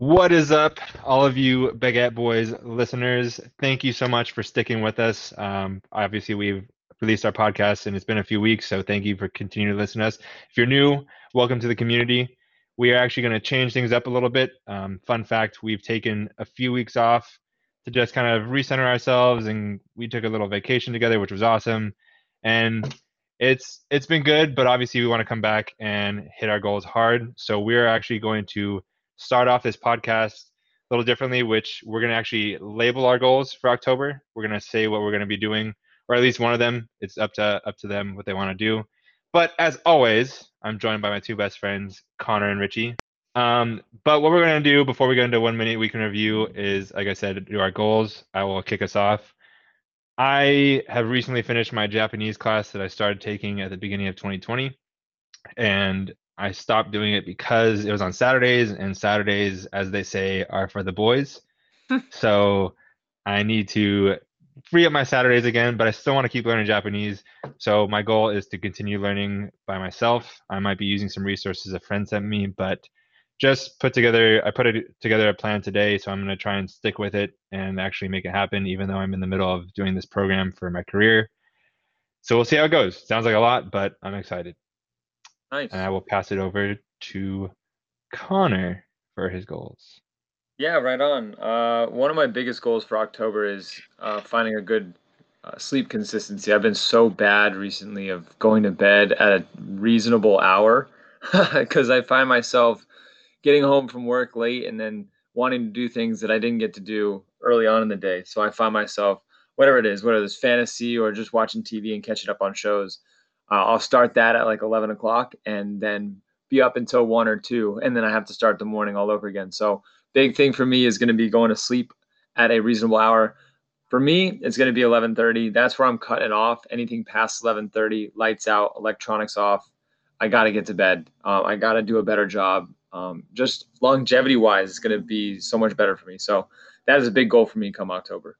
What is up, all of you Baguette Boys listeners? Thank you so much for sticking with us. Um, obviously, we've released our podcast and it's been a few weeks, so thank you for continuing to listen to us. If you're new, welcome to the community. We are actually going to change things up a little bit. Um, fun fact we've taken a few weeks off to just kind of recenter ourselves, and we took a little vacation together, which was awesome. And it's it's been good, but obviously we want to come back and hit our goals hard. So we're actually going to start off this podcast a little differently, which we're going to actually label our goals for October. We're going to say what we're going to be doing, or at least one of them. It's up to up to them what they want to do. But as always, I'm joined by my two best friends, Connor and Richie. Um, but what we're going to do before we go into one minute week in review is, like I said, do our goals. I will kick us off. I have recently finished my Japanese class that I started taking at the beginning of 2020. And I stopped doing it because it was on Saturdays, and Saturdays, as they say, are for the boys. so I need to free up my Saturdays again, but I still want to keep learning Japanese. So my goal is to continue learning by myself. I might be using some resources a friend sent me, but just put together I put it together a plan today, so I'm going to try and stick with it and actually make it happen even though I'm in the middle of doing this program for my career. So we'll see how it goes. Sounds like a lot, but I'm excited. Nice. And I will pass it over to Connor for his goals. Yeah, right on. Uh, one of my biggest goals for October is uh, finding a good uh, sleep consistency. I've been so bad recently of going to bed at a reasonable hour because I find myself getting home from work late and then wanting to do things that I didn't get to do early on in the day. So I find myself, whatever it is, whether it's fantasy or just watching TV and catching up on shows, uh, I'll start that at like 11 o'clock and then be up until one or two. And then I have to start the morning all over again. So, big thing for me is going to be going to sleep at a reasonable hour. For me, it's going to be 11:30. That's where I'm cutting off. Anything past 11:30, lights out, electronics off. I got to get to bed. Um, I got to do a better job. Um, just longevity wise, it's going to be so much better for me. So that is a big goal for me come October.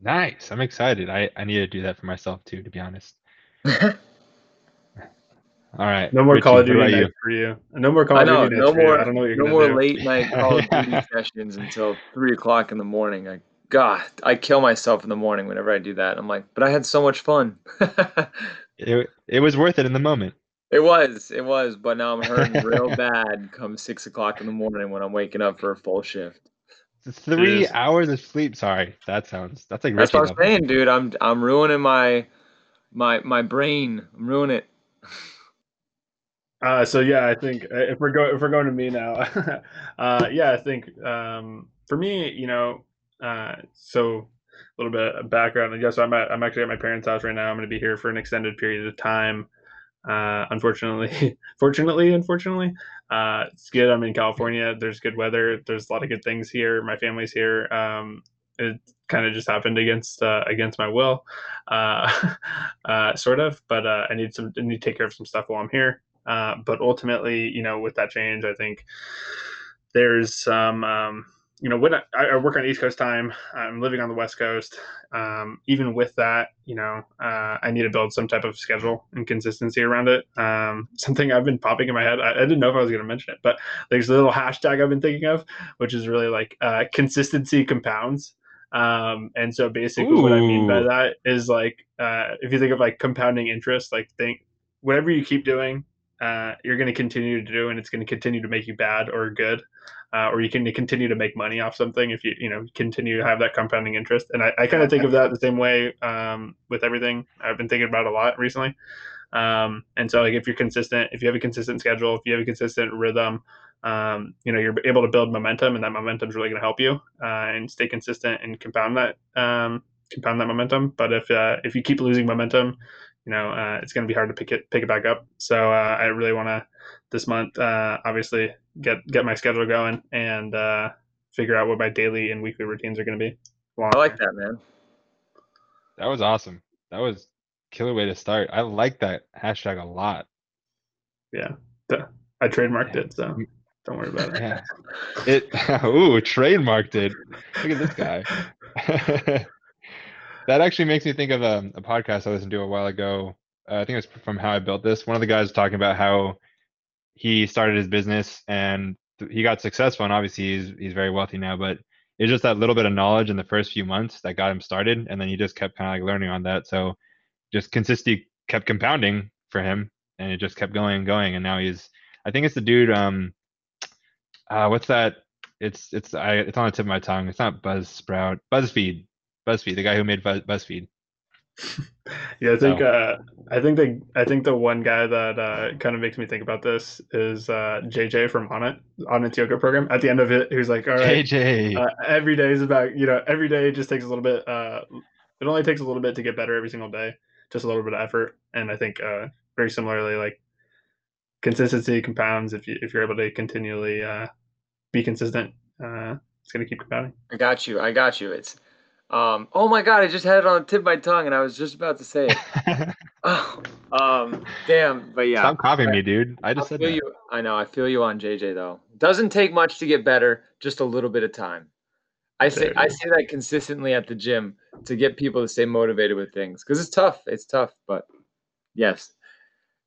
Nice. I'm excited. I, I need to do that for myself too, to be honest. All right. No more Richie, Call of Duty night for you. No more Call of Duty no more, I don't know what you're No more do. late night Call of Duty sessions until three o'clock in the morning. I God, I kill myself in the morning whenever I do that. I'm like, but I had so much fun. it it was worth it in the moment. It was, it was, but now I'm hurting real bad come six o'clock in the morning when I'm waking up for a full shift. Three hours of sleep. Sorry, that sounds that's like that's what I'm saying, dude. I'm I'm ruining my my my brain. I'm ruining it. Uh, so yeah, I think uh, if we're going if we're going to me now, uh, yeah, I think um, for me, you know, uh, so a little bit of background. I guess I'm at, I'm actually at my parents' house right now. I'm going to be here for an extended period of time. Uh, unfortunately, fortunately, unfortunately, uh, it's good. I'm in California. There's good weather. There's a lot of good things here. My family's here. Um, it kind of just happened against uh, against my will, uh, uh, sort of. But uh, I need some I need to take care of some stuff while I'm here. Uh, but ultimately, you know, with that change, I think there's some. Um, you know, when I, I, work on East Coast time, I'm living on the West Coast. Um, even with that, you know, uh, I need to build some type of schedule and consistency around it. Um, something I've been popping in my head. I, I didn't know if I was going to mention it, but there's a little hashtag I've been thinking of, which is really like uh, consistency compounds. Um, and so basically, Ooh. what I mean by that is like, uh, if you think of like compounding interest, like think whatever you keep doing, uh, you're going to continue to do, and it's going to continue to make you bad or good, uh, or you can continue to make money off something if you you know continue to have that compounding interest. And I, I kind of think of that the same way um, with everything. I've been thinking about a lot recently. Um, and so like if you're consistent, if you have a consistent schedule, if you have a consistent rhythm, um, you know, you're able to build momentum and that momentum is really going to help you, uh, and stay consistent and compound that, um, compound that momentum. But if, uh, if you keep losing momentum, you know, uh, it's going to be hard to pick it, pick it back up. So, uh, I really want to this month, uh, obviously get, get my schedule going and, uh, figure out what my daily and weekly routines are going to be. Long I like that, man. That was awesome. That was killer way to start. I like that hashtag a lot. Yeah. I trademarked yeah. it, so don't worry about it. Yeah. It ooh, trademarked it. Look at this guy. that actually makes me think of a, um, a, podcast I listened to a while ago. Uh, I think it was from How I Built This. One of the guys talking about how he started his business and he got successful, and obviously he's he's very wealthy now. But it's just that little bit of knowledge in the first few months that got him started, and then he just kept kind of like learning on that. So just consistency kept compounding for him, and it just kept going and going. And now he's, I think it's the dude. Um, uh, what's that? It's it's I it's on the tip of my tongue. It's not Buzzsprout, BuzzFeed, BuzzFeed, the guy who made Buzz, BuzzFeed. yeah, I think uh, I think the I think the one guy that uh, kind of makes me think about this is uh, JJ from Onnit Onnit's yoga program. At the end of it, he's like, "All right, JJ, uh, every day is about you know every day just takes a little bit. Uh, it only takes a little bit to get better every single day, just a little bit of effort." And I think uh, very similarly, like consistency compounds. If you if you're able to continually uh, be consistent, uh, it's going to keep compounding. I got you. I got you. It's um, oh my god, I just had it on the tip of my tongue, and I was just about to say it. oh, um, damn, but yeah. Stop copying me, dude. I just I said feel that. you. I know. I feel you on JJ though. Doesn't take much to get better, just a little bit of time. I say I say that consistently at the gym to get people to stay motivated with things because it's tough. It's tough, but yes,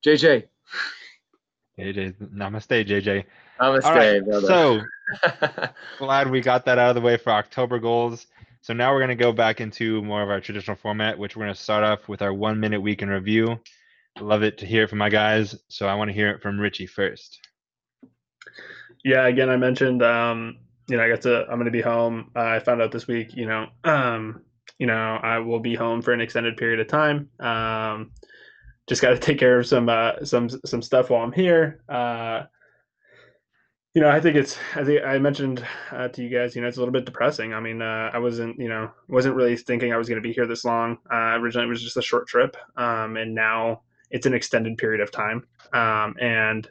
JJ, JJ, namaste, JJ. namaste, All right, brother. so glad we got that out of the way for October goals. So now we're going to go back into more of our traditional format, which we're going to start off with our one minute week in review. I love it to hear it from my guys. So I want to hear it from Richie first. Yeah, again, I mentioned, um, you know, I got to, I'm going to be home. Uh, I found out this week, you know, um, you know, I will be home for an extended period of time. Um, just got to take care of some, uh, some, some stuff while I'm here. Uh, you know, I think it's, I think I mentioned uh, to you guys, you know, it's a little bit depressing. I mean, uh, I wasn't, you know, wasn't really thinking I was going to be here this long. Uh, originally, it was just a short trip. Um, and now it's an extended period of time. Um, and,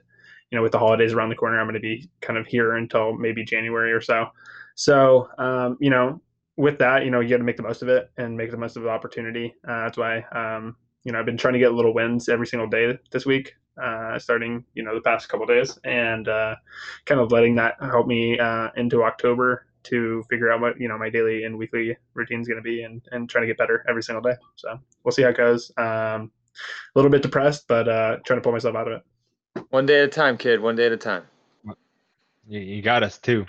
you know, with the holidays around the corner, I'm going to be kind of here until maybe January or so. So, um, you know, with that, you know, you got to make the most of it and make the most of the opportunity. Uh, that's why, um, you know, I've been trying to get little wins every single day this week, uh, starting, you know, the past couple days and uh, kind of letting that help me uh, into October to figure out what, you know, my daily and weekly routine is going to be and, and trying to get better every single day. So we'll see how it goes. Um, a little bit depressed, but uh, trying to pull myself out of it. One day at a time, kid. One day at a time. You, you got us too.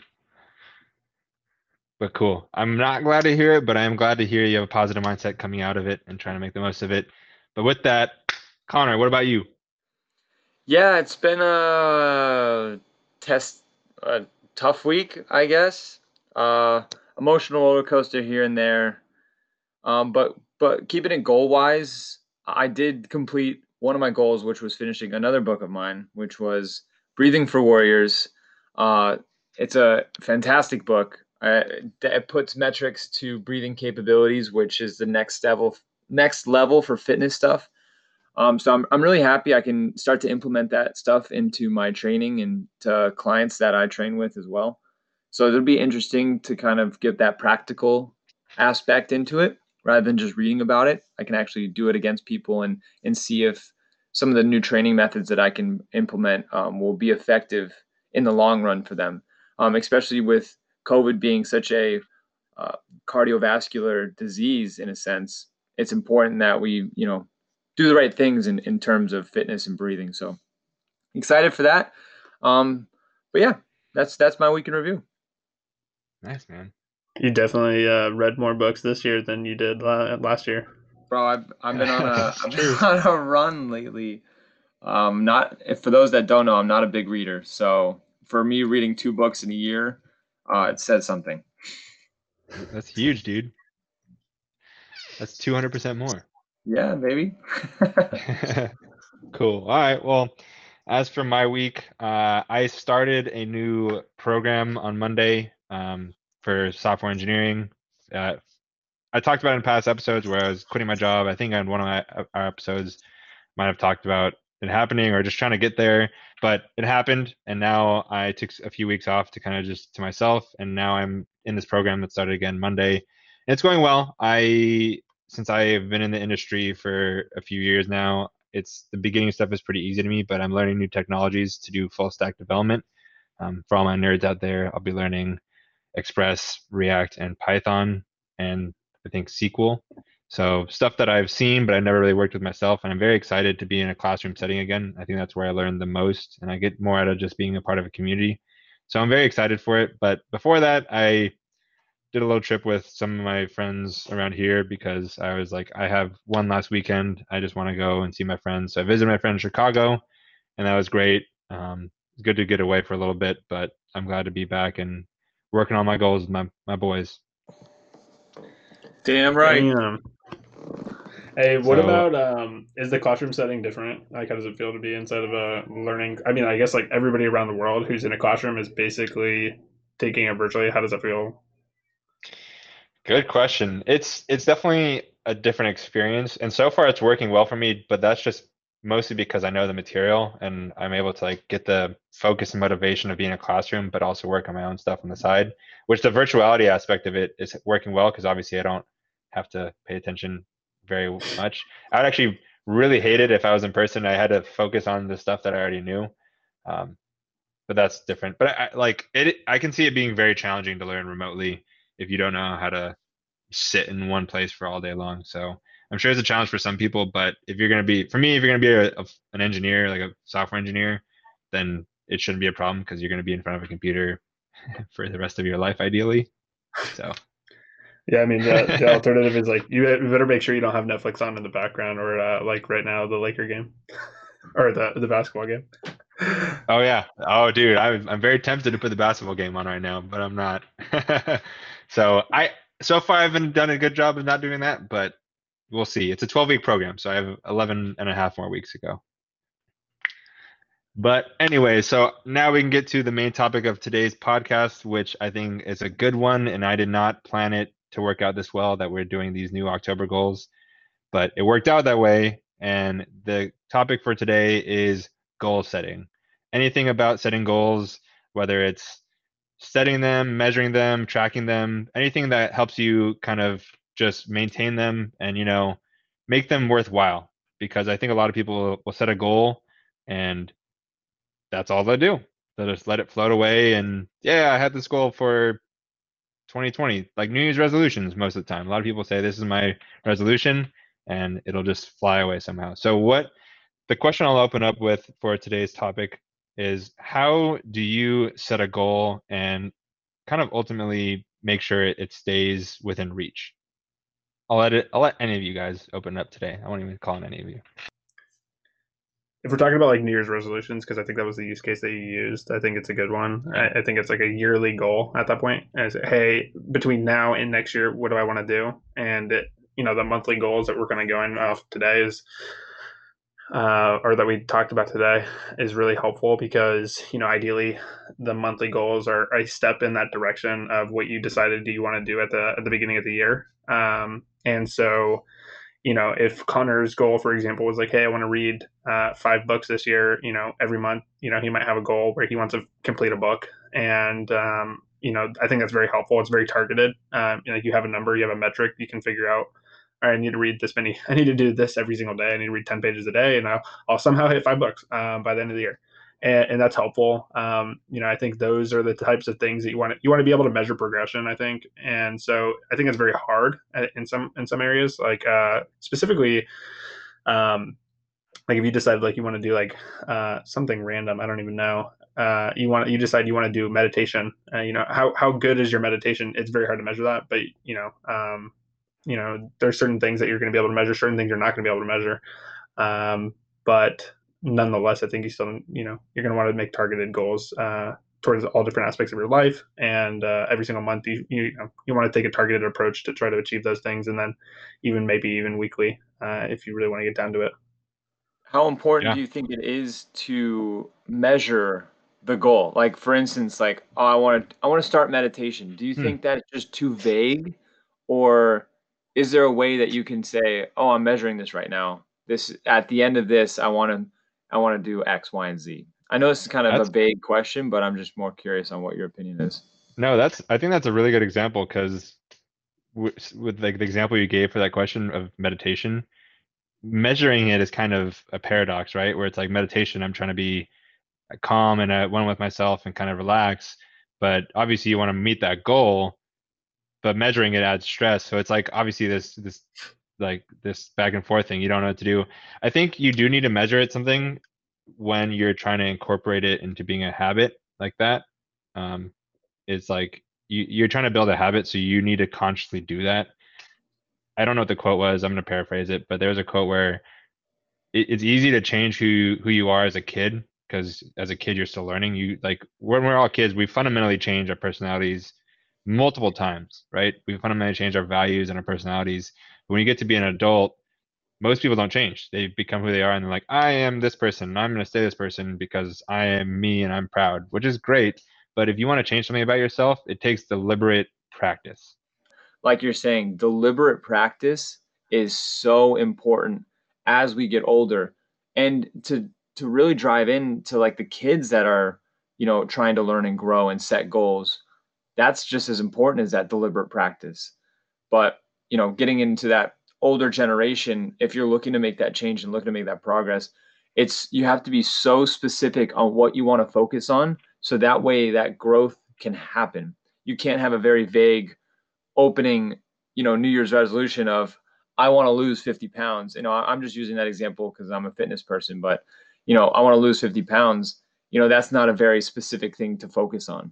But cool. I'm not glad to hear it, but I am glad to hear you have a positive mindset coming out of it and trying to make the most of it. But with that, Connor, what about you? Yeah, it's been a test, a tough week, I guess. Uh, emotional roller coaster here and there. Um, but but keeping it goal wise, I did complete one of my goals, which was finishing another book of mine, which was Breathing for Warriors. Uh, it's a fantastic book. Uh, it puts metrics to breathing capabilities, which is the next level next level for fitness stuff. Um, so I'm I'm really happy I can start to implement that stuff into my training and to clients that I train with as well. So it'll be interesting to kind of get that practical aspect into it rather than just reading about it. I can actually do it against people and and see if some of the new training methods that I can implement um, will be effective in the long run for them, um, especially with COVID being such a uh, cardiovascular disease in a sense. It's important that we, you know, do the right things in, in terms of fitness and breathing. So excited for that. Um, but yeah, that's that's my week in review. Nice, man. You definitely uh, read more books this year than you did la- last year. Bro, I've I've been on a That's I've been on a run lately. Um, not if for those that don't know, I'm not a big reader. So for me, reading two books in a year, uh, it says something. That's huge, dude. That's 200% more. Yeah, maybe. cool. All right. Well, as for my week, uh, I started a new program on Monday um, for software engineering. Uh, I talked about it in past episodes where I was quitting my job. I think on one of my uh, our episodes might have talked about it happening or just trying to get there, but it happened, and now I took a few weeks off to kind of just to myself, and now I'm in this program that started again Monday. And it's going well. I since I have been in the industry for a few years now, it's the beginning stuff is pretty easy to me, but I'm learning new technologies to do full stack development. Um, for all my nerds out there, I'll be learning Express, React, and Python, and I think SQL. So stuff that I've seen, but I've never really worked with myself, and I'm very excited to be in a classroom setting again. I think that's where I learn the most, and I get more out of just being a part of a community. So I'm very excited for it. But before that, I did a little trip with some of my friends around here because I was like, I have one last weekend. I just want to go and see my friends. So I visited my friend in Chicago, and that was great. Um, it's good to get away for a little bit, but I'm glad to be back and working on my goals with my, my boys. Damn right. Damn. Hey, what So- about um? Is the classroom setting different? Like, how does it feel to be inside of a learning? I mean, I guess like everybody around the world who's in a classroom is basically taking it virtually. How does that feel? Good question. It's it's definitely a different experience, and so far it's working well for me. But that's just mostly because I know the material and I'm able to like get the focus and motivation of being in a classroom, but also work on my own stuff on the side. Which the virtuality aspect of it is working well because obviously I don't have to pay attention very much. I'd actually really hate it if I was in person. I had to focus on the stuff that I already knew. Um, but that's different. But I, like it, I can see it being very challenging to learn remotely if you don't know how to sit in one place for all day long. So I'm sure it's a challenge for some people, but if you're going to be, for me, if you're going to be a, a- an engineer, like a software engineer, then it shouldn't be a problem because you're going to be in front of a computer for the rest of your life, ideally. So Yeah, I mean, the, the alternative is like you better make sure you don't have Netflix on in the background, or uh, like right now the Laker game, or the the basketball game. Oh yeah. Oh dude, I'm I'm very tempted to put the basketball game on right now, but I'm not. So I so far I've been done a good job of not doing that, but we'll see. It's a 12 week program, so I have 11 and a half more weeks to go. But anyway, so now we can get to the main topic of today's podcast, which I think is a good one, and I did not plan it to work out this well that we're doing these new October goals, but it worked out that way. And the topic for today is goal setting. Anything about setting goals, whether it's setting them, measuring them, tracking them, anything that helps you kind of just maintain them and you know make them worthwhile. Because I think a lot of people will set a goal and that's all they do. They'll just let it float away and yeah, I had this goal for 2020, like New Year's resolutions most of the time. A lot of people say this is my resolution and it'll just fly away somehow. So what the question I'll open up with for today's topic is how do you set a goal and kind of ultimately make sure it, it stays within reach? I'll let it I'll let any of you guys open up today. I won't even call on any of you. if we're talking about like New Year's resolutions, because I think that was the use case that you used, I think it's a good one. I, I think it's like a yearly goal at that point. As hey, between now and next year, what do I want to do? And it, you know, the monthly goals that we're going to go in off today is, uh, or that we talked about today, is really helpful because you know, ideally, the monthly goals are a step in that direction of what you decided do you want to do at the at the beginning of the year. Um, and so you know, if Connor's goal, for example, was like, hey, I want to read uh, five books this year, you know, every month, you know, he might have a goal where he wants to complete a book. And, um, you know, I think that's very helpful. It's very targeted. Um, you know, you have a number, you have a metric, you can figure out, I need to read this many, I need to do this every single day. I need to read 10 pages a day and I'll, I'll somehow hit five books um, by the end of the year. And, and that's helpful. Um, you know, I think those are the types of things that you want to, you want to be able to measure progression. I think, and so I think it's very hard uh, in some in some areas, like uh, specifically, um, like if you decide like you want to do like uh, something random, I don't even know. Uh, you want you decide you want to do meditation. Uh, you know how how good is your meditation? It's very hard to measure that, but you know, um, you know, there's certain things that you're going to be able to measure, certain things you're not going to be able to measure. Um, but nonetheless, I think you still, you know, you're going to want to make targeted goals uh, towards all different aspects of your life. And uh, every single month, you you, know, you want to take a targeted approach to try to achieve those things, and then even maybe even weekly uh, if you really want to get down to it. How important Yeah. do you think it is to measure the goal? Like for instance, like oh, I want to I want to start meditation. Do you Hmm. think that's just too vague, or is there a way that you can say, oh, I'm measuring this right now. This at the end of this, I want to I want to do X, Y, and Z. I know this is kind of That's- a vague question, but I'm just more curious on what your opinion is. No, that's I think that's a really good example because with, with like the example you gave for that question of meditation, measuring it is kind of a paradox, right? Where it's like meditation, I'm trying to be uh, calm and at one with myself and kind of relax, but obviously you want to meet that goal, but measuring it adds stress. So it's like obviously this this like this back and forth thing. You don't know what to do. I think you do need to measure it something when you're trying to incorporate it into being a habit like that. Um, it's like you, you're trying to build a habit, so you need to consciously do that. I don't know what the quote was. I'm to paraphrase it, but there was a quote where it, it's easy to change who who you are as a kid because as a kid you're still learning. You like when we're all kids, we fundamentally change our personalities multiple times, right? We fundamentally change our values and our personalities. When you get to be an adult, most people don't change. They become who they are and they're like, I am this person I'm going to stay this person because I am me and I'm proud, which is great. But if you want to change something about yourself, it takes deliberate practice. Like you're saying, deliberate practice is so important as we get older. And to to really drive into like the kids that are, you know, trying to learn and grow and set goals, that's just as important as that deliberate practice. But, you know, getting into that older generation, if you're looking to make that change and looking to make that progress, it's you have to be so specific on what you want to focus on so that way that growth can happen. You can't have a very vague opening, you know, New Year's resolution of I want to lose 50 pounds. You know, I'm just using that example because I'm a fitness person, but you know, I want to lose 50 pounds. You know, that's not a very specific thing to focus on.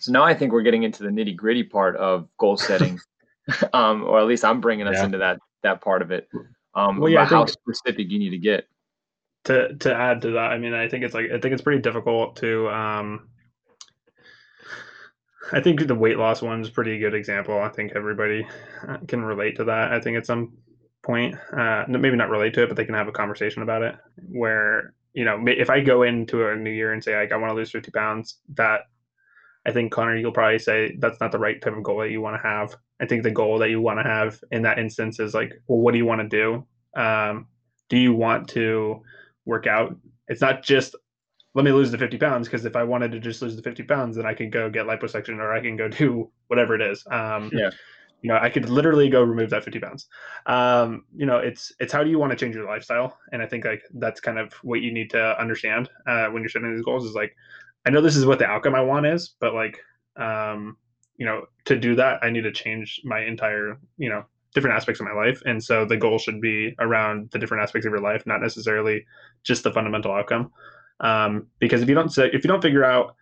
So now I think we're getting into the nitty gritty part of goal setting, um, or at least I'm bringing us yeah. into that that part of it. Um, well, yeah, how specific you need to get. To to add to that, I mean, I think it's like I think it's pretty difficult to. Um, I think the weight loss one's a pretty good example. I think everybody uh, can relate to that. I think at some point, uh, maybe not relate to it, but they can have a conversation about it. Where you know, if I go into a new year and say like I want to lose fifty pounds, that I think Connor, you'll probably say that's not the right type of goal that you want to have. I think the goal that you want to have in that instance is like, well, what do you want to do? Um, do you want to work out? It's not just let me lose the 50 pounds because if I wanted to just lose the 50 pounds, then I can go get liposuction or I can go do whatever it is. Um, yeah. You know, I could literally go remove that 50 pounds. Um, you know, it's it's how do you want to change your lifestyle? And I think like that's kind of what you need to understand uh, when you're setting these goals is like, I know this is what the outcome I want is, but like, um, you know, to do that, I need to change my entire, you know, different aspects of my life. And so the goal should be around the different aspects of your life, not necessarily just the fundamental outcome. Um, because if you don't if you don't figure out,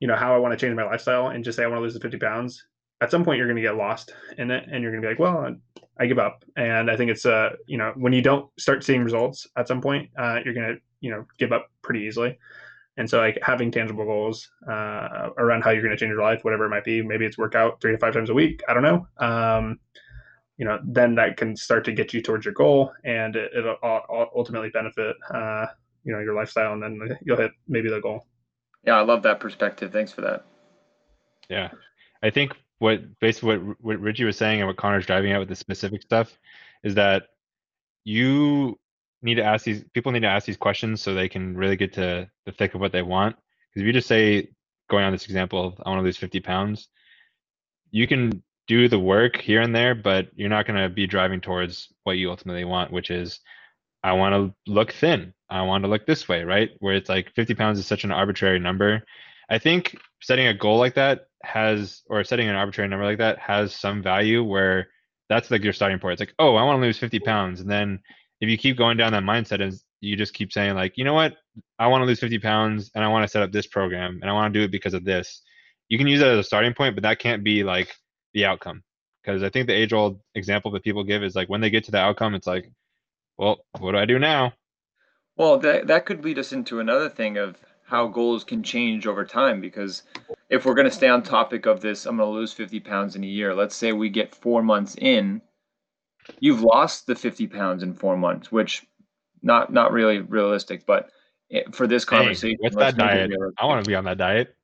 you know, how I want to change my lifestyle and just say I want to lose the 50 pounds, at some point you're going to get lost in it and you're going to be like, well, I give up. And I think it's, uh, you know, when you don't start seeing results at some point, uh, you're going to, you know, give up pretty easily. And so, like having tangible goals uh, around how you're going to change your life, whatever it might be, maybe it's workout three to five times a week. I don't know. Um, you know, then that can start to get you towards your goal, and it, will ultimately benefit, uh, you know, your lifestyle, and then you'll hit maybe the goal. Yeah, I love that perspective. Thanks for that. Yeah, I think what basically what, what Richie was saying and what Connor's driving at with the specific stuff is that you need to ask these people need to ask these questions so they can really get to the thick of what they want. Because if you just say, going on this example, I want to lose 50 pounds, you can do the work here and there, but you're not going to be driving towards what you ultimately want, which is I want to look thin. I want to look this way, right? Where it's like 50 pounds is such an arbitrary number. I think setting a goal like that has, or setting an arbitrary number like that has some value where that's like your starting point. It's like, oh, I want to lose 50 pounds. And then if you keep going down that mindset and you just keep saying like, you know what, I want to lose 50 pounds and I want to set up this program and I want to do it because of this. You can use that as a starting point, but that can't be like the outcome. Because I think the age old example that people give is like when they get to the outcome, it's like, well, what do I do now? Well, that that could lead us into another thing of how goals can change over time because if we're going to stay on topic of this, I'm going to lose 50 pounds in a year. Let's say we get 4 months in you've lost the 50 pounds in four months, which not not really realistic, but for this conversation, hey, what's that diet? I want to be on that diet.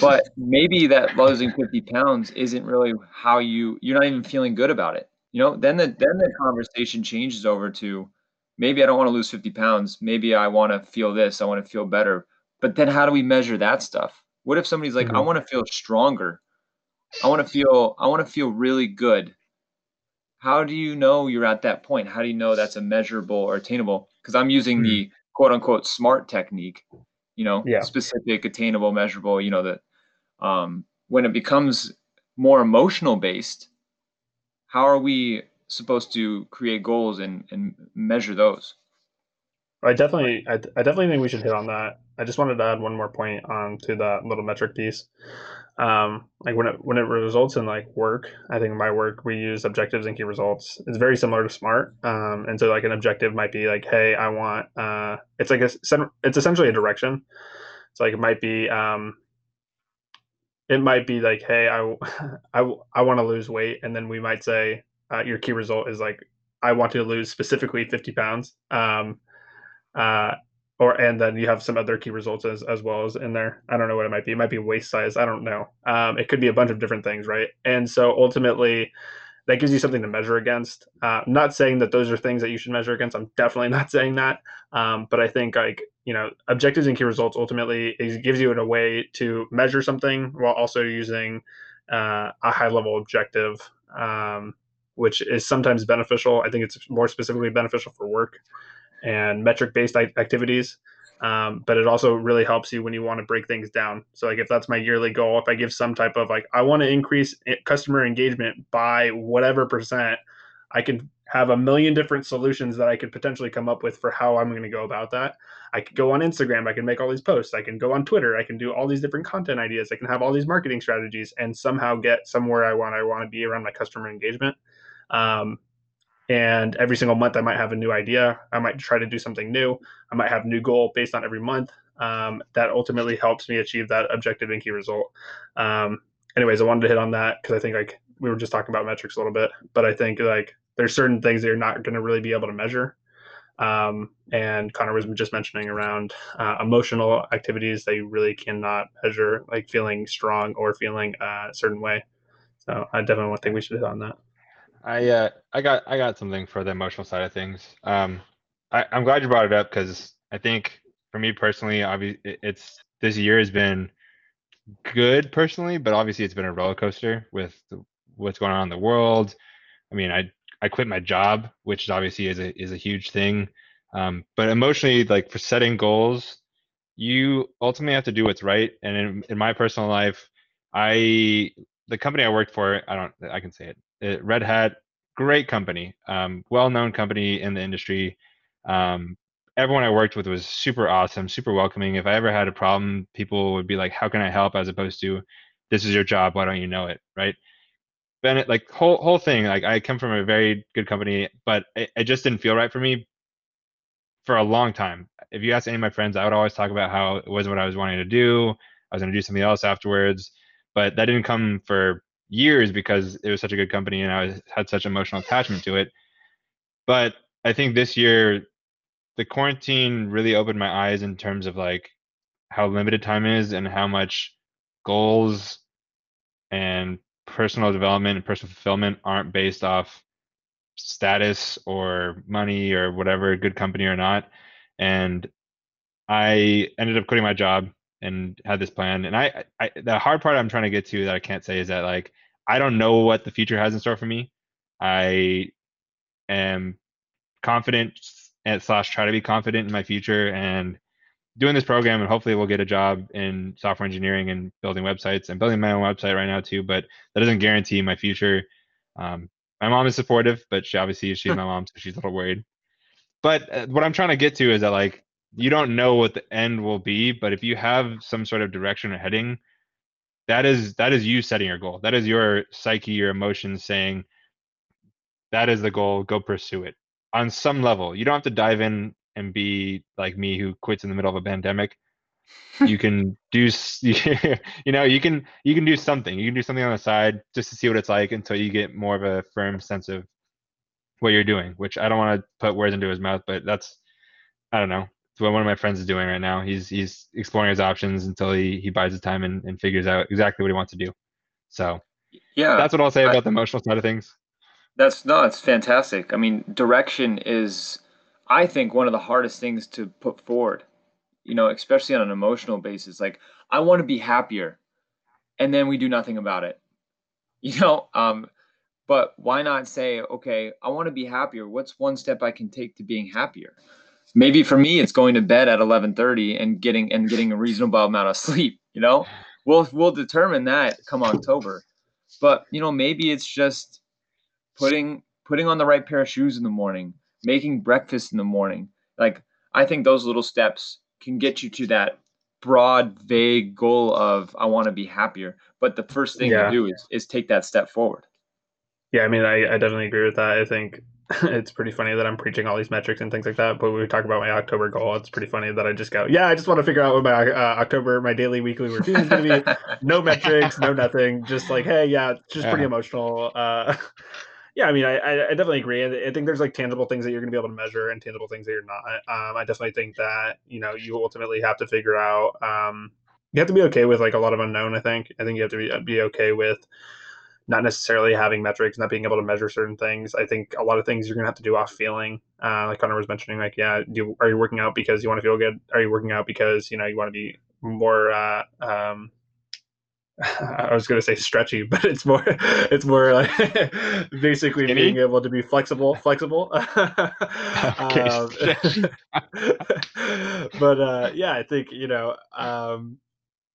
But maybe that losing 50 pounds isn't really how you you're not even feeling good about it. You know, then the then the conversation changes over to maybe I don't want to lose 50 pounds. Maybe I want to feel this. I want to feel better. But then how do we measure that stuff? What if somebody's like, mm-hmm. I want to feel stronger. I want to feel I want to feel really good how do you know you're at that point? How do you know that's a measurable or attainable? Because I'm using mm-hmm. the quote unquote smart technique, you know, yeah. specific, attainable, measurable, you know, that um, when it becomes more emotional based, how are we supposed to create goals and, and measure those? I definitely, I, I definitely think we should hit on that. I just wanted to add one more point on to that little metric piece. Um, like when it when it results in like work, I think my work we use objectives and key results. It's very similar to SMART. Um, and so like an objective might be like, hey, I want. Uh, it's like a it's essentially a direction. It's like it might be um, it might be like, hey, I I, I want to lose weight, and then we might say uh, your key result is like, I want to lose specifically 50 pounds. Um, uh, or and then you have some other key results as, as well as in there. I don't know what it might be. It might be waist size. I don't know. Um, it could be a bunch of different things, right? And so ultimately, that gives you something to measure against. Uh, not saying that those are things that you should measure against. I'm definitely not saying that. Um, but I think like you know, objectives and key results ultimately gives you a way to measure something while also using uh, a high level objective, um, which is sometimes beneficial. I think it's more specifically beneficial for work and metric based activities. Um, but it also really helps you when you want to break things down. So, like, if that's my yearly goal, if I give some type of like, I want to increase customer engagement by whatever percent, I can have a million different solutions that I could potentially come up with for how I'm going to go about that. I could go on Instagram, I can make all these posts, I can go on Twitter, I can do all these different content ideas, I can have all these marketing strategies, and somehow get somewhere I want. I want to be around my customer engagement. Um, and every single month i might have a new idea. I might try to do something new. I might have new goal based on every month um, that ultimately helps me achieve that objective and key result. Um, anyways i wanted to hit on that because i think like we were just talking about metrics a little bit but i think like there's certain things that you're not going to really be able to measure. Um, and connor was just mentioning around uh, emotional activities that you really cannot measure like feeling strong or feeling a certain way. So i definitely think we should hit on that I uh, I got I got something for the emotional side of things. Um, I, I'm glad you brought it up because I think for me personally, obviously, it's this year has been good personally, but obviously it's been a roller coaster with the, what's going on in the world. I mean, I I quit my job, which obviously is a is a huge thing. Um, but emotionally, like for setting goals, you ultimately have to do what's right. And in, in my personal life, I the company I worked for, I don't I can say it. Uh, Red Hat, great company, um, well-known company in the industry. Um, everyone I worked with was super awesome, super welcoming. If I ever had a problem, people would be like, "How can I help?" As opposed to, "This is your job. Why don't you know it?" Right? Bennett, like whole whole thing. Like I come from a very good company, but it, it just didn't feel right for me for a long time. If you ask any of my friends, I would always talk about how it wasn't what I was wanting to do. I was going to do something else afterwards, but that didn't come for years because it was such a good company and I had such emotional attachment to it. But I think this year, the quarantine really opened my eyes in terms of like how limited time is and how much goals and personal development and personal fulfillment aren't based off status or money or whatever, good company or not. And I ended up quitting my job and had this plan. And I, I, the hard part I'm trying to get to that I can't say is that like I don't know what the future has in store for me. I am confident and slash try to be confident in my future and doing this program and hopefully we'll get a job in software engineering and building websites. I'm building my own website right now too, but that doesn't guarantee my future. Um, my mom is supportive, but she obviously she's my mom, so she's a little worried. But uh, what I'm trying to get to is that like you don't know what the end will be, but if you have some sort of direction or heading, that is that is you setting your goal. That is your psyche, your emotions saying that is the goal, go pursue it. On some level, you don't have to dive in and be like me who quits in the middle of a pandemic. you can do you know, you can you can do something. You can do something on the side just to see what it's like until you get more of a firm sense of what you're doing, which I don't want to put words into his mouth, but that's I don't know what one of my friends is doing right now. He's he's exploring his options until he he buys his time and, and figures out exactly what he wants to do. So yeah, that's what I'll say about I, the emotional side of things. That's no, it's fantastic. I mean, direction is, I think, one of the hardest things to put forward. You know, especially on an emotional basis. Like, I want to be happier, and then we do nothing about it. You know, um, but why not say, okay, I want to be happier. What's one step I can take to being happier? Maybe for me it's going to bed at 11:30 and getting and getting a reasonable amount of sleep you know we'll we'll determine that come October but you know maybe it's just putting putting on the right pair of shoes in the morning making breakfast in the morning like i think those little steps can get you to that broad, vague goal of I want to be happier. But the first thing yeah. to do is is take that step forward. Yeah, I mean, I, I definitely agree with that. I think it's pretty funny that I'm preaching all these metrics and things like that. But when we talk about my October goal, it's pretty funny that I just go, yeah, I just want to figure out what my uh, October, my daily, weekly routine is going to be. no metrics, no nothing. Just like, hey, yeah, just yeah. pretty emotional. Uh, yeah, I mean, I, I definitely agree. I think there's like tangible things that you're going to be able to measure and tangible things that you're not. Um, I definitely think that you know you ultimately have to figure out. Um, you have to be okay with like a lot of unknown. I think. I think you have to be be okay with not necessarily having metrics, not being able to measure certain things. I think a lot of things you're gonna have to do off feeling. Uh, like Connor was mentioning, like, yeah, do are you working out because you want to feel good? Are you working out because you know you want to be more? Uh, um, I was gonna say stretchy, but it's more it's more like basically Skinny? being able to be flexible, flexible. um, but uh, yeah, I think you know um,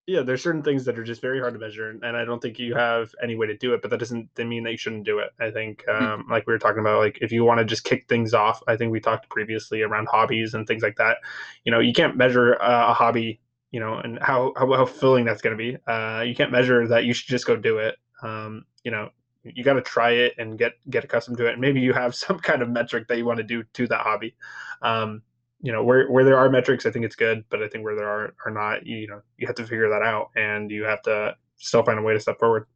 yeah, there's certain things that are just very hard to measure, and I don't think you have any way to do it. But that doesn't mean that you shouldn't do it. I think, hmm. um, like we were talking about, like if you want to just kick things off, I think we talked previously around hobbies and things like that. You know, you can't measure uh, a hobby, you know, and how how, how fulfilling that's going to be. Uh, you can't measure that. You should just go do it. Um, you know, you got to try it and get get accustomed to it. And maybe you have some kind of metric that you want to do to that hobby. Um, you know where where there are metrics i think it's good but i think where there are are not you, you know you have to figure that out and you have to still find a way to step forward.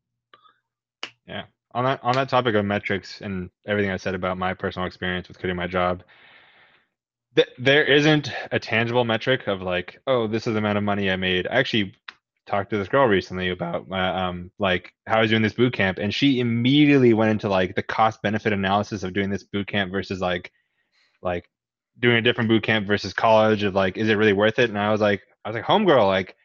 Yeah. On that on that topic of metrics and everything i said about my personal experience with quitting my job th- there isn't a tangible metric of like oh this is the amount of money i made. I actually talked to this girl recently about my, um like how i was doing this boot camp and she immediately went into like the cost benefit analysis of doing this boot camp versus like like doing a different boot camp versus college of like is it really worth it? And i was like i was like homegirl like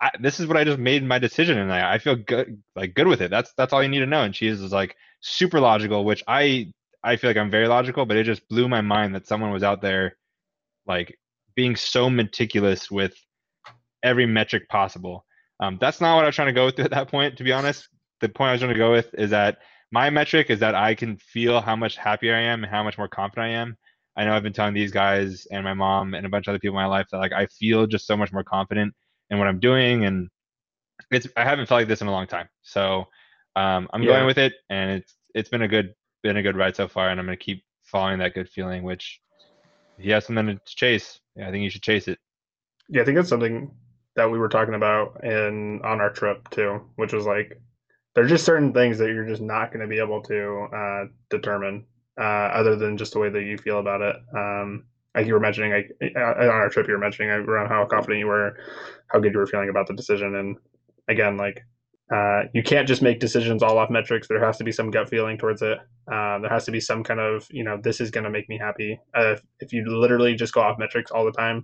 I, this is what i just made my decision and I, I feel good like good with it. That's that's all you need to know. And she is like super logical which i i feel like i'm very logical but it just blew my mind that someone was out there like being so meticulous with every metric possible. Um, that's not what i was trying to go with at that point to be honest. The point i was trying to go with is that my metric is that i can feel how much happier i am and how much more confident i am I know I've been telling these guys and my mom and a bunch of other people in my life that like I feel just so much more confident in what I'm doing, and it's I haven't felt like this in a long time. So um, I'm yeah. going with it, and it's it's been a good been a good ride so far, and I'm gonna keep following that good feeling. Which he has something to chase. Yeah, I think you should chase it. Yeah, I think that's something that we were talking about in on our trip too, which was like there's just certain things that you're just not going to be able to uh, determine uh, other than just the way that you feel about it. Um, like you were mentioning, like uh, on our trip, you were mentioning around how confident you were, how good you were feeling about the decision, and again, like uh, you can't just make decisions all off metrics. There has to be some gut feeling towards it. Um, there has to be some kind of, you know, this is going to make me happy. Uh, if, if you literally just go off metrics all the time,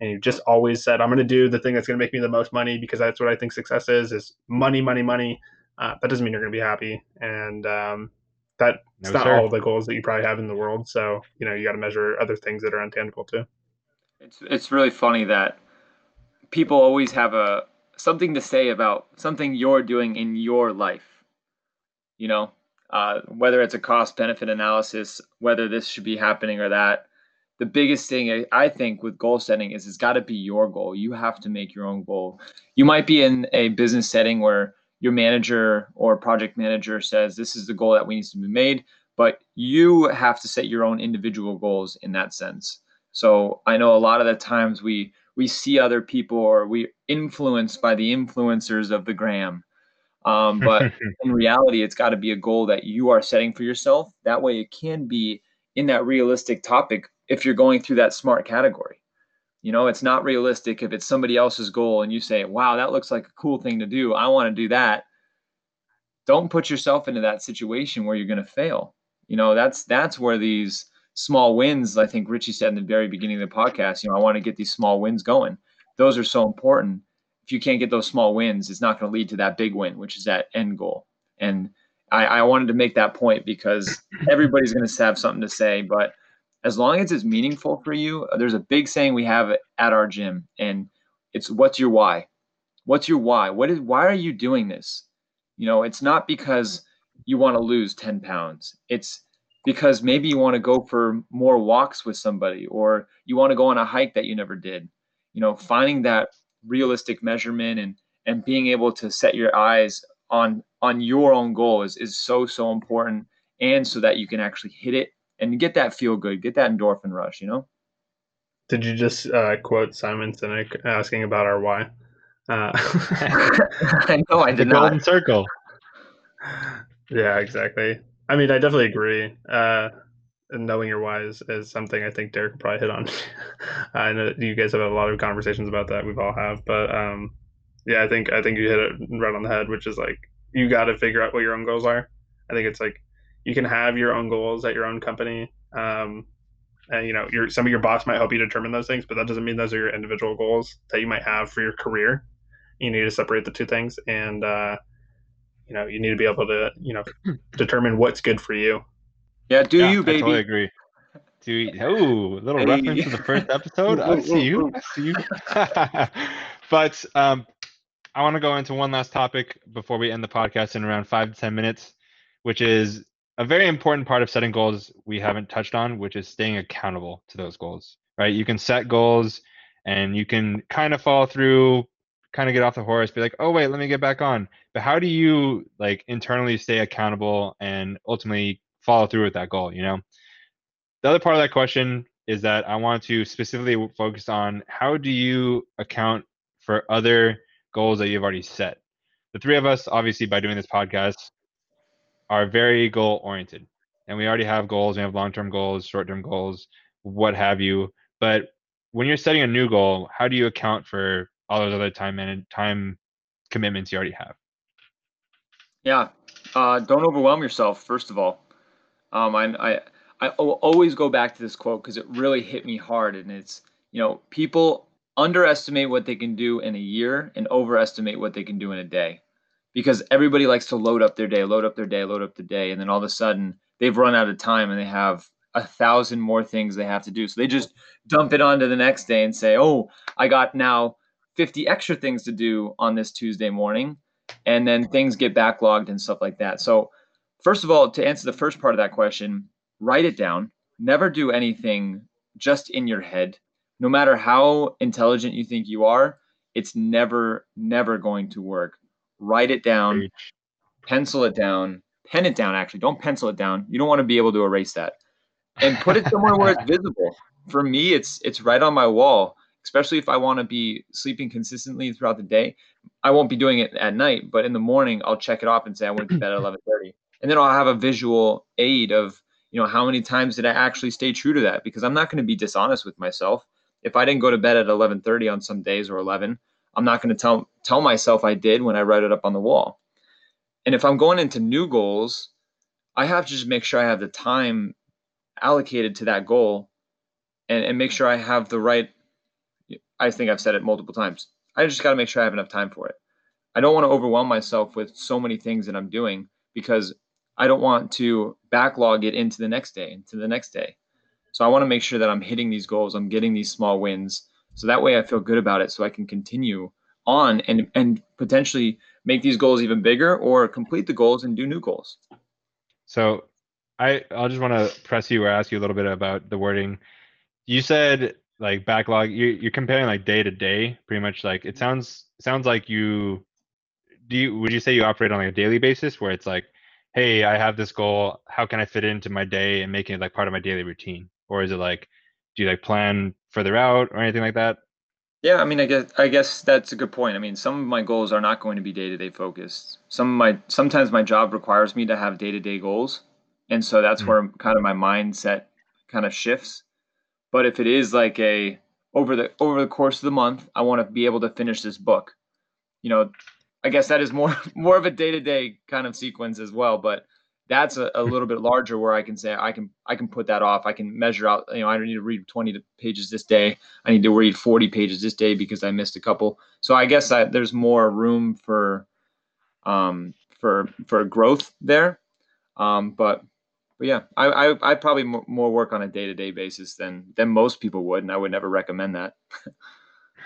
and you just always said, I'm going to do the thing that's going to make me the most money because that's what I think success is, is money, money, money. Uh, that doesn't mean you're going to be happy. And um, that's no, not sure. all the goals that you probably have in the world. So you know you got to measure other things that are untangible too. It's it's really funny that people always have a something to say about something you're doing in your life. You know, uh, whether it's a cost benefit analysis, whether this should be happening or that. The biggest thing I think with goal setting is it's got to be your goal. You have to make your own goal. You might be in a business setting where your manager or project manager says this is the goal that we need to be made but you have to set your own individual goals in that sense. So i know a lot of the times we we see other people or we influenced by the influencers of the gram um, but in reality it's got to be a goal that you are setting for yourself. That way it can be in that realistic topic if you're going through that smart category you know, it's not realistic if it's somebody else's goal and you say, wow, that looks like a cool thing to do. I want to do that. Don't put yourself into that situation where you're going to fail. You know, that's that's where these small wins, I think Richie said in the very beginning of the podcast, you know, I want to get these small wins going. Those are so important. If you can't get those small wins, it's not going to lead to that big win, which is that end goal. And I, I wanted to make that point because everybody's going to have something to say, but as long as it's meaningful for you, uh, there's a big saying we have at our gym, and it's what's your why? What's your why? What is why are you doing this? You know, it's not because you want to lose 10 pounds. It's because maybe you want to go for more walks with somebody or you want to go on a hike that you never did. You know, finding that realistic measurement and and being able to set your eyes on on your own goal is is so so important and so that you can actually hit it and get that feel good get that endorphin rush you know did you just uh, quote simon sinek asking about our why uh, i know i did the not golden circle yeah exactly i mean i definitely agree uh, knowing your why is, is something I think Derek probably hit on. I know you guys have a lot of conversations about that. We've all have, but um, yeah, I think I think you hit it right on the head, which is like you got to figure out what your own goals are. I think it's like you can have your own goals at your own company, um, and you know, your some of your boss might help you determine those things, but that doesn't mean those are your individual goals that you might have for your career. You need to separate the two things, and uh, you know, you need to be able to you know determine what's good for you yeah, do Yeah, you, I baby? totally agree. Do you, oh, a little Hey. reference to the first episode. I see you. I see you. but um, I want to go into one last topic before we end the podcast in around five to ten minutes, which is a very important part of setting goals we haven't touched on, which is staying accountable to those goals. Right? You can set goals, and you can kind of fall through, kind of get off the horse, be like, oh wait, let me get back on. But how do you like internally stay accountable and ultimately follow through with that goal? You know the other part of that question is that I want to specifically focus on how do you account for other goals that you've already set. The three of us, obviously, by doing this podcast, are very goal oriented, and we already have goals. We have long term goals, short term goals, what have you. But when you're setting a new goal, how do you account for all those other time and time commitments you already have? Yeah. Uh, don't overwhelm yourself. First of all, um, I, I I always go back to this quote because it really hit me hard, and it's you know people underestimate what they can do in a year and overestimate what they can do in a day, because everybody likes to load up their day, load up their day, load up the day, and then all of a sudden they've run out of time and they have a thousand more things they have to do, so they just dump it onto the next day and say, oh, I got now 50 extra things to do on this Tuesday morning and then things get backlogged and stuff like that. So, first of all, to answer the first part of that question, write it down. Never do anything just in your head. No matter how intelligent you think you are, it's never, never going to work. Write it down, pencil it down, pen it down, actually. Don't pencil it down. You don't want to be able to erase that. And put it somewhere where it's visible. For me, it's it's right on my wall, especially if I want to be sleeping consistently throughout the day. I won't be doing it at night, but in the morning I'll check it off and say I went to bed at eleven thirty, and then I'll have a visual aid of you know how many times did I actually stay true to that because I'm not going to be dishonest with myself. If I didn't go to bed at eleven thirty on some days or eleven, I'm not going to tell tell myself I did when I write it up on the wall. And if I'm going into new goals, I have to just make sure I have the time allocated to that goal, and, and make sure I have the right. I think I've said it multiple times. I just got to make sure I have enough time for it. I don't want to overwhelm myself with so many things that I'm doing because I don't want to backlog it into the next day, into the next day. So I want to make sure that I'm hitting these goals, I'm getting these small wins. So that way I feel good about it so I can continue on and and potentially make these goals even bigger or complete the goals and do new goals. So I I'll just want to press you or ask you a little bit about the wording. You said like backlog. You you're comparing like day to day, pretty much. Like it sounds sounds like you do. You would you say you operate on like a daily basis where it's like, hey, I have this goal. How can I fit it into my day and making it like part of my daily routine? Or is it like, do you like plan further out or anything like that? Yeah, I mean, I guess I guess that's a good point. I mean, some of my goals are not going to be day to day focused. Some of my sometimes my job requires me to have day to day goals, and so that's Mhm. where kind of my mindset kind of shifts. But if it is like a over the over the course of the month, I want to be able to finish this book. You know, I guess that is more more of a day to day kind of sequence as well. But that's a, a little bit larger where I can say I can I can put that off. I can measure out. You know, I don't need to read twenty pages this day. I need to read 40 pages this day because I missed a couple. So I guess I, there's more room for um, for for growth there. Um, but but yeah, I I I probably mo- more work on a day to day basis than than most people would, and I would never recommend that.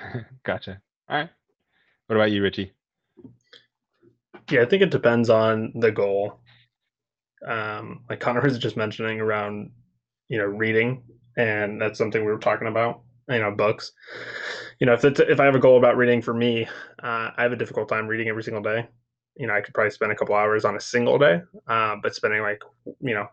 gotcha. All right. What about you, Richie? Yeah, I think it depends on the goal. Um, like Connor was just mentioning around, you know, reading, and that's something we were talking about. you know books. You know, if it's, if I have a goal about reading for me, uh, I have a difficult time reading every single day. You know, I could probably spend a couple hours on a single day, uh, but spending like you know,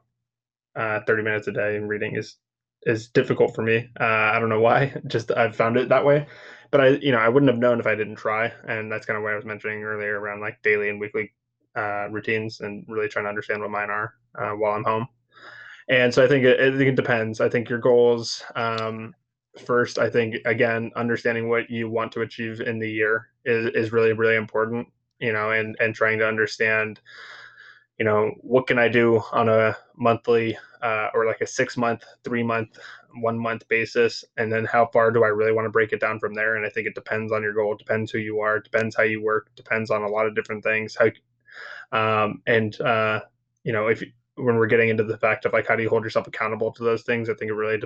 uh, thirty minutes a day in reading is is difficult for me. Uh, I don't know why. Just I've found it that way. But I, you know, I wouldn't have known if I didn't try. And that's kind of what I was mentioning earlier around like daily and weekly uh, routines and really trying to understand what mine are uh, while I'm home. And so I think it, I think it depends. I think your goals. Um, first, I think again, understanding what you want to achieve in the year is is really really important. You know, and and trying to understand you know what can i do on a monthly uh, or like a six month three month one month basis and then how far do i really want to break it down from there and i think it depends on your goal depends who you are depends how you work depends on a lot of different things how um, and uh, you know if when we're getting into the fact of like how do you hold yourself accountable to those things i think it really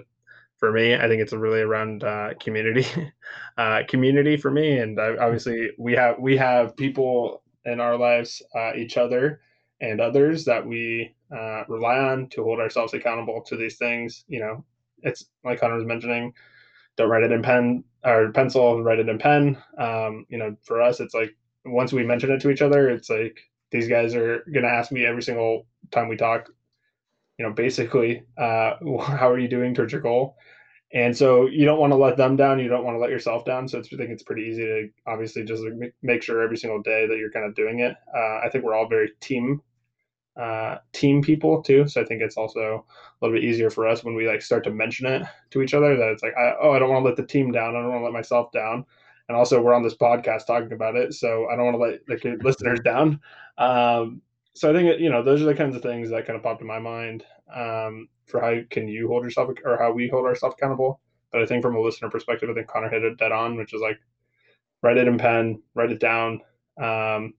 for me i think it's really around uh, community uh, community for me and obviously we have we have people in our lives uh, each other and others that we uh, rely on to hold ourselves accountable to these things. You know, it's like Connor was mentioning, don't write it in pen or pencil, write it in pen. Um, you know, for us, it's like once we mention it to each other, it's like these guys are going to ask me every single time we talk, you know, basically, uh, how are you doing towards your goal? And so you don't want to let them down. You don't want to let yourself down. So I think it's pretty easy to obviously just make sure every single day that you're kind of doing it. Uh, I think we're all very team uh, team people too. So I think it's also a little bit easier for us when we like start to mention it to each other that it's like, I, oh, I don't want to let the team down. I don't want to let myself down. And also, we're on this podcast talking about it, so I don't want to let the listeners down. Um, so I think you know those are the kinds of things that kind of popped in my mind um, for how can you hold yourself or how we hold ourselves accountable. But I think from a listener perspective, I think Connor hit it dead on, which is like write it in pen, write it down. Um,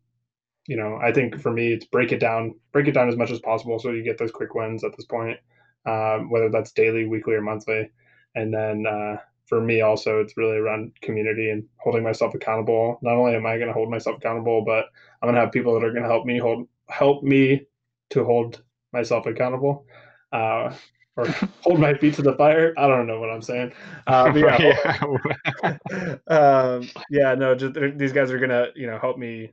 you know, I think for me, it's break it down, break it down as much as possible so you get those quick wins at this point, um, whether that's daily, weekly, or monthly. And then uh, for me, also, it's really around community and holding myself accountable. Not only am I going to hold myself accountable, but I'm going to have people that are going to help me hold help me to hold myself accountable. Uh, or hold my feet to the fire. I don't know what I'm saying. Uh, yeah, yeah. um, yeah, no, just these guys are gonna, you know, help me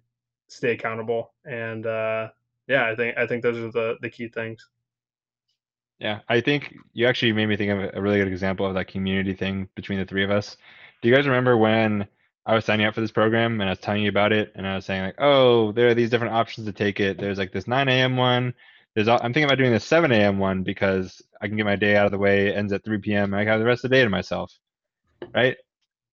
stay accountable. And uh, yeah, I think I think those are the the key things. Yeah, I think you actually made me think of a really good example of that community thing between the three of us. Do you guys remember when I was signing up for this program and I was telling you about it and I was saying like, oh, there are these different options to take it. There's like this 9 a.m. one. There's I'm thinking about doing the 7 a.m. one because I can get my day out of the way. It ends at 3 p.m. I have the rest of the day to myself, right?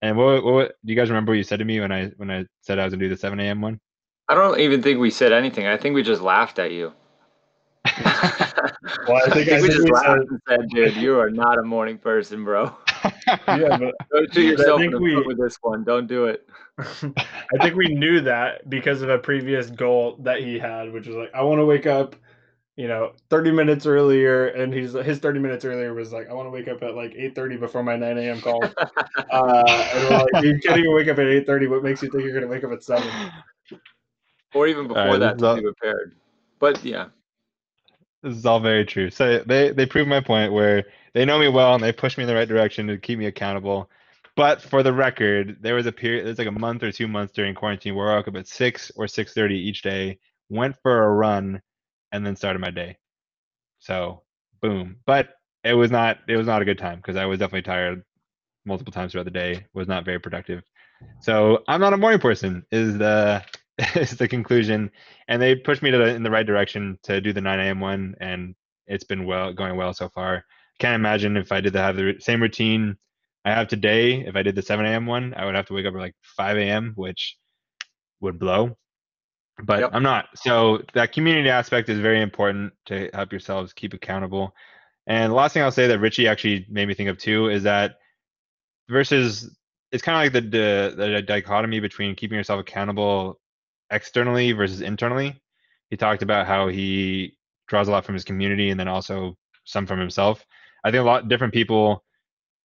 And what, what, do you guys remember what you said to me when I when I said I was gonna do the 7 a.m. one? I don't even think we said anything. I think we just laughed at you. well, I think, I think I we just laughed said, and said, "Dude, you are not a morning person, bro." yeah, but go to yourself in the we, with this one. Don't do it. I think we knew that because of a previous goal that he had, which was like, I want to wake up, you know, 30 minutes earlier, and he's his 30 minutes earlier was like, I want to wake up at like 8:30 before my 9 a.m. call. uh, and we're like, you can't even wake up at 8:30. What makes you think you're gonna wake up at seven? or even before right, that to all, be prepared. But yeah, this is all very true. So they they prove my point where they know me well and they push me in the right direction to keep me accountable. But for the record, there was a period, there's like a month or two months during quarantine where I woke up at six or six thirty each day, went for a run, and then started my day. So boom. But it was not it was not a good time because I was definitely tired multiple times throughout the day. Was not very productive. So I'm not a morning person. Is the is the conclusion. And they pushed me to the, in the right direction to do the 9 a.m. one, and it's been well going well so far. I can't imagine if I did the, have the same routine I have today. If I did the 7 a.m. one, I would have to wake up at like 5 a.m., which would blow. But yep. I'm not. So that community aspect is very important to help yourselves keep accountable. And the last thing I'll say that Richie actually made me think of too is that versus it's kind of like the, the, the dichotomy between keeping yourself accountable externally versus internally. He talked about how he draws a lot from his community and then also some from himself. I think a lot different people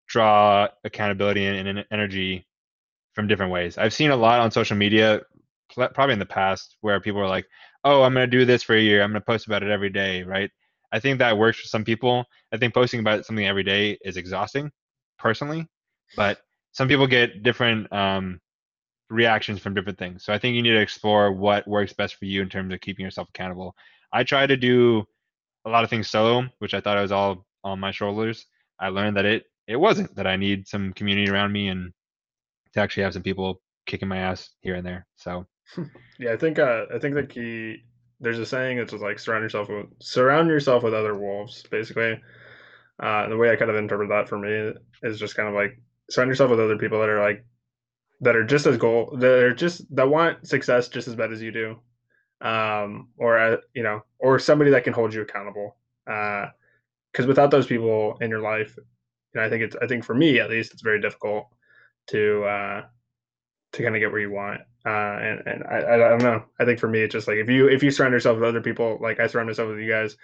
draw accountability and, and energy from different ways. I've seen a lot on social media, probably in the past, where people are like, "Oh, I'm going to do this for a year. I'm going to post about it every day." Right? I think that works for some people. I think posting about something every day is exhausting, personally. but some people get different um, reactions from different things. So I think you need to explore what works best for you in terms of keeping yourself accountable. I try to do a lot of things solo, which I thought it was all on my shoulders. I learned that it it wasn't that I need some community around me and to actually have some people kicking my ass here and there. So yeah, I think uh, I think the key there's a saying it's like surround yourself with surround yourself with other wolves, basically. Uh, the way I kind of interpret that for me is just kind of like surround yourself with other people that are like that are just as goal that are just that want success just as bad as you do, um, or uh, you know, or somebody that can hold you accountable. Because uh, without those people in your life, you know, I think it's I think for me at least it's very difficult to uh, to kind of get where you want. Uh, and and I, I don't know. I think for me, it's just like if you if you surround yourself with other people, like I surround myself with you guys,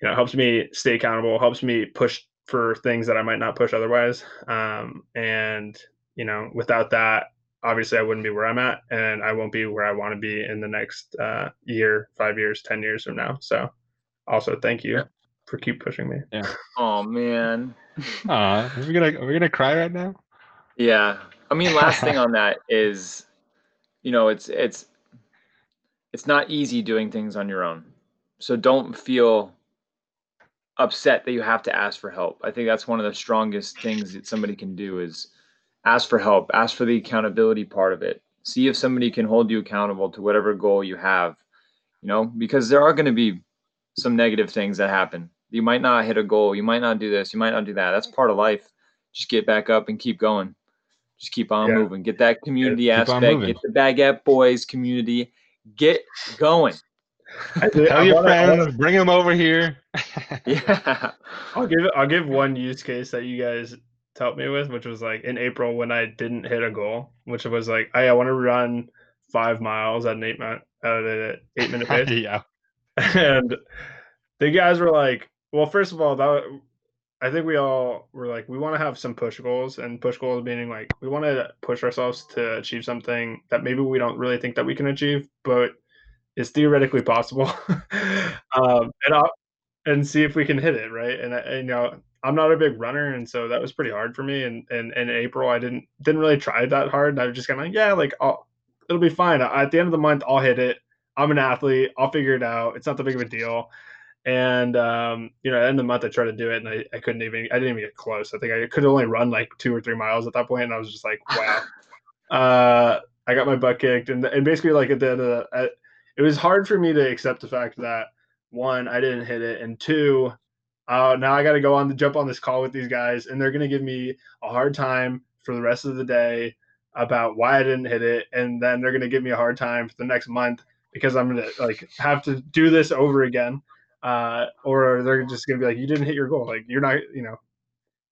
you know, it helps me stay accountable, helps me push for things that I might not push otherwise. Um, and you know, without that, obviously I wouldn't be where I'm at, and I won't be where I want to be in the next uh, year, five years, ten years from now. So, also thank you yeah. for keep pushing me. Yeah. Oh man. Aw, are we gonna are we gonna cry right now? Yeah. I mean, last thing on that is, you know, it's it's it's not easy doing things on your own. So don't feel upset that you have to ask for help. I think that's one of the strongest things that somebody can do is ask for help, ask for the accountability part of it. See if somebody can hold you accountable to whatever goal you have. You know, because there are going to be some negative things that happen. You might not hit a goal, you might not do this, you might not do that. That's part of life. Just get back up and keep going. Just keep on yeah. moving. Get that community yeah, aspect. Get the Baguette Boys community. Get going. Tell your friends, bring them over here. yeah, I'll give I'll give one use case that you guys helped me with, which was like in April when I didn't hit a goal, which was like I, I want to run five miles at an eight minute at an eight minute pace. yeah, and the guys were like, well, first of all, that I think we all were like, we want to have some push goals, and push goals meaning like we want to push ourselves to achieve something that maybe we don't really think that we can achieve, but it's theoretically possible, um, and I'll, and see if we can hit it right. And, and, you know, I'm not a big runner, and so that was pretty hard for me. And and in April, I didn't didn't really try that hard. And I was just kind of like, yeah, like I'll, it'll be fine. At the end of the month, I'll hit it. I'm an athlete. I'll figure it out. It's not that big of a deal. And um, you know, at the end of the month, I tried to do it, and I, I couldn't even. I didn't even get close. I think I could only run like two or three miles at that point, and I was just like, wow. uh, I got my butt kicked, and and basically like at the end of the, at, it was hard for me to accept the fact that one, I didn't hit it, and two, uh, now I got to go on the jump on this call with these guys, and they're gonna give me a hard time for the rest of the day about why I didn't hit it, and then they're gonna give me a hard time for the next month because I'm gonna like have to do this over again uh, or they're just gonna be like, you didn't hit your goal. Like you're not, you know,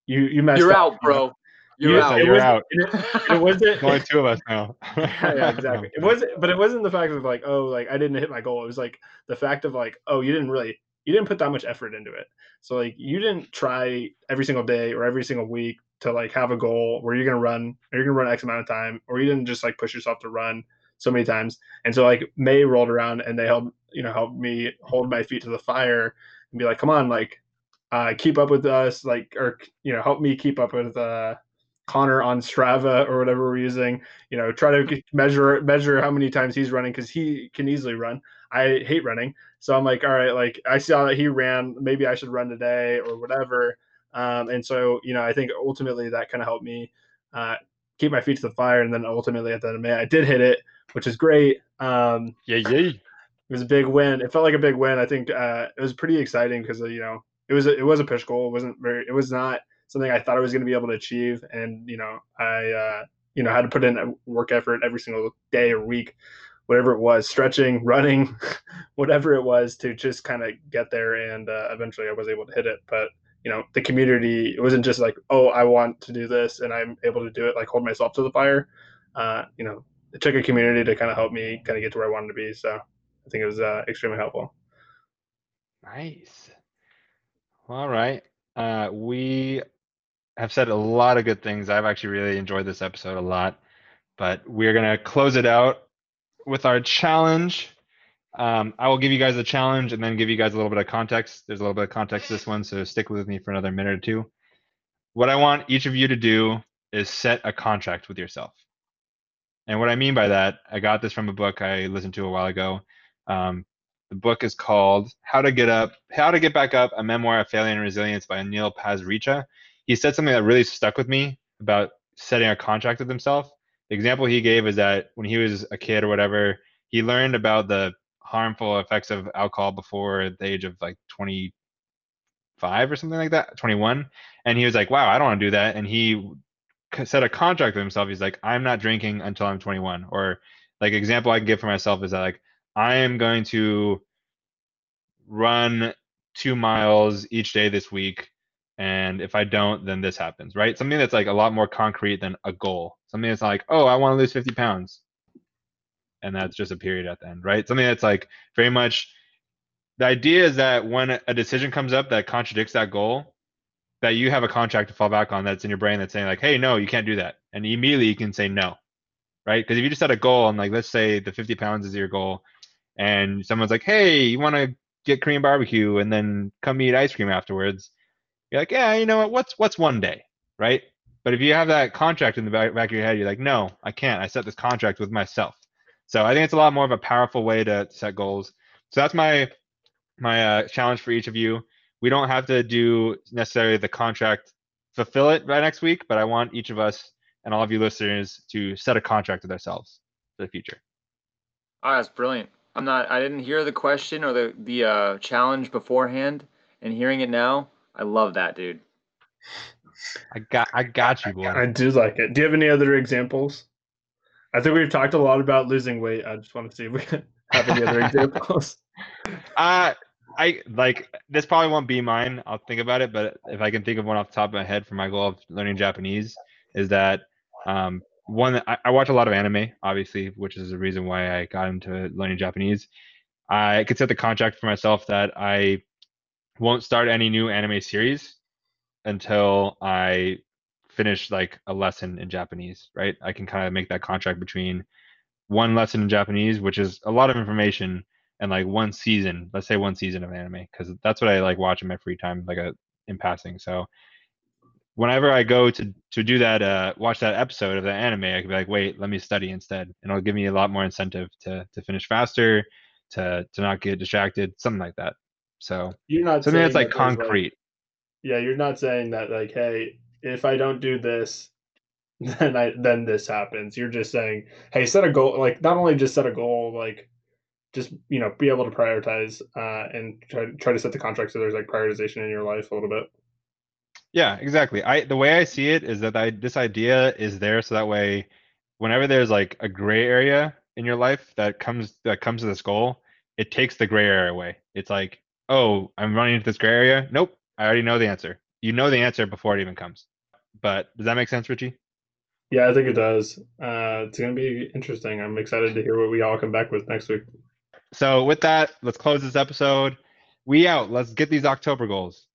you you messed. Up. You're up, out, bro. You're out. You're out. It, it wasn't only two of us now. yeah, exactly. It wasn't, but it wasn't the fact of like, oh, like I didn't hit my goal. It was like the fact of like, oh, you didn't really, you didn't put that much effort into it. So like, you didn't try every single day or every single week to like have a goal where you're gonna run or you're gonna run X amount of time, or you didn't just like push yourself to run so many times. And so like May rolled around and they helped, you know, helped me hold my feet to the fire and be like, come on, like, uh, keep up with us, like, or you know, help me keep up with uh, Connor on Strava or whatever we're using. You know, try to measure measure how many times he's running because he can easily run. I hate running, so I'm like, all right, like I saw that he ran, maybe I should run today or whatever. Um, and so, you know, I think ultimately that kind of helped me uh, keep my feet to the fire. And then ultimately at the end of May, I did hit it, which is great. Um, yeah, yeah it was a big win. It felt like a big win. I think uh, it was pretty exciting because you know it was a, it was a push goal. It wasn't very. It was not something I thought I was going to be able to achieve, and you know I uh, you know had to put in a work effort every single day or week, whatever it was, stretching, running, whatever it was to just kind of get there. And uh, eventually I was able to hit it. But you know the community, it wasn't just like oh I want to do this and I'm able to do it. Like hold myself to the fire. Uh, you know it took a community to kind of help me kind of get to where I wanted to be. So I think it was uh, extremely helpful. Nice. All right. Uh, we have said a lot of good things. I've actually really enjoyed this episode a lot, but we're going to close it out with our challenge. Um, I will give you guys a challenge and then give you guys a little bit of context. There's a little bit of context to this one, so stick with me for another minute or two. What I want each of you to do is set a contract with yourself. And what I mean by that, I got this from a book I listened to a while ago. Um, the book is called How to Get Up, How to Get Back Up: A Memoir of Failure and Resilience by Neil Pasricha. He said something that really stuck with me about setting a contract with himself. Example he gave is that when he was a kid or whatever, he learned about the harmful effects of alcohol before the age of like 25 or something like that, 21. And he was like, wow, I don't want to do that. And he set a contract with himself. He's like, I'm not drinking until I'm 21. Or like example I can give for myself is that like I am going to run two miles each day this week. And if I don't, then this happens, right? Something that's like a lot more concrete than a goal. Something that's like, oh, I want to lose 50 pounds. And that's just a period at the end, right? Something that's like very much the idea is that when a decision comes up that contradicts that goal, that you have a contract to fall back on that's in your brain that's saying like, hey, no, you can't do that. And immediately you can say no, right? Because if you just set a goal and like, let's say the 50 pounds is your goal and someone's like, hey, you want to get Korean barbecue and then come eat ice cream afterwards, you're like, yeah, you know what? What's what's one day, right? But if you have that contract in the back, of your head, you're like, no, I can't. I set this contract with myself. So I think it's a lot more of a powerful way to set goals. So that's my my uh, challenge for each of you we don't have to do necessarily the contract fulfill it by next week, but I want each of us and all of you listeners to set a contract with ourselves for the future. Oh, that's brilliant. I'm not. I didn't hear the question or the the uh, challenge beforehand, and hearing it now, I love that, dude. I got. I got you, boy. I do like it. Do you have any other examples? I think we've talked a lot about losing weight. I just want to see if we have any other examples. Uh I like this probably won't be mine. I'll think about it, but if I can think of one off the top of my head for my goal of learning Japanese, is that um, one I, I watch a lot of anime, obviously, which is the reason why I got into learning Japanese. I could set the contract for myself that I won't start any new anime series until I finish like a lesson in Japanese, right? I can kind of make that contract between one lesson in Japanese, which is a lot of information, and like one season, let's say one season of anime, because that's what I like watching my free time, like a in passing. So whenever I go to to do that, uh, watch that episode of the anime, I can be like, wait, let me study instead, and it'll give me a lot more incentive to to finish faster, to to not get distracted, something like that. So you're not something that's like that concrete. Like, yeah, you're not saying that like, hey, if I don't do this, then I then this happens. You're just saying, hey, set a goal. Like not only just set a goal, like just you know be able to prioritize uh, and try try to set the contract so there's like prioritization in your life a little bit. Yeah, exactly. I the way I see it is that I this idea is there so that way whenever there's like a gray area in your life that comes that comes to this goal, it takes the gray area away. It's like, oh, I'm running into this gray area. Nope, I already know the answer. You know the answer before it even comes. But does that make sense, Richie? Yeah, I think it does. Uh, it's going to be interesting. I'm excited to hear what we all come back with next week. So with that, let's close this episode. We out. Let's get these October goals.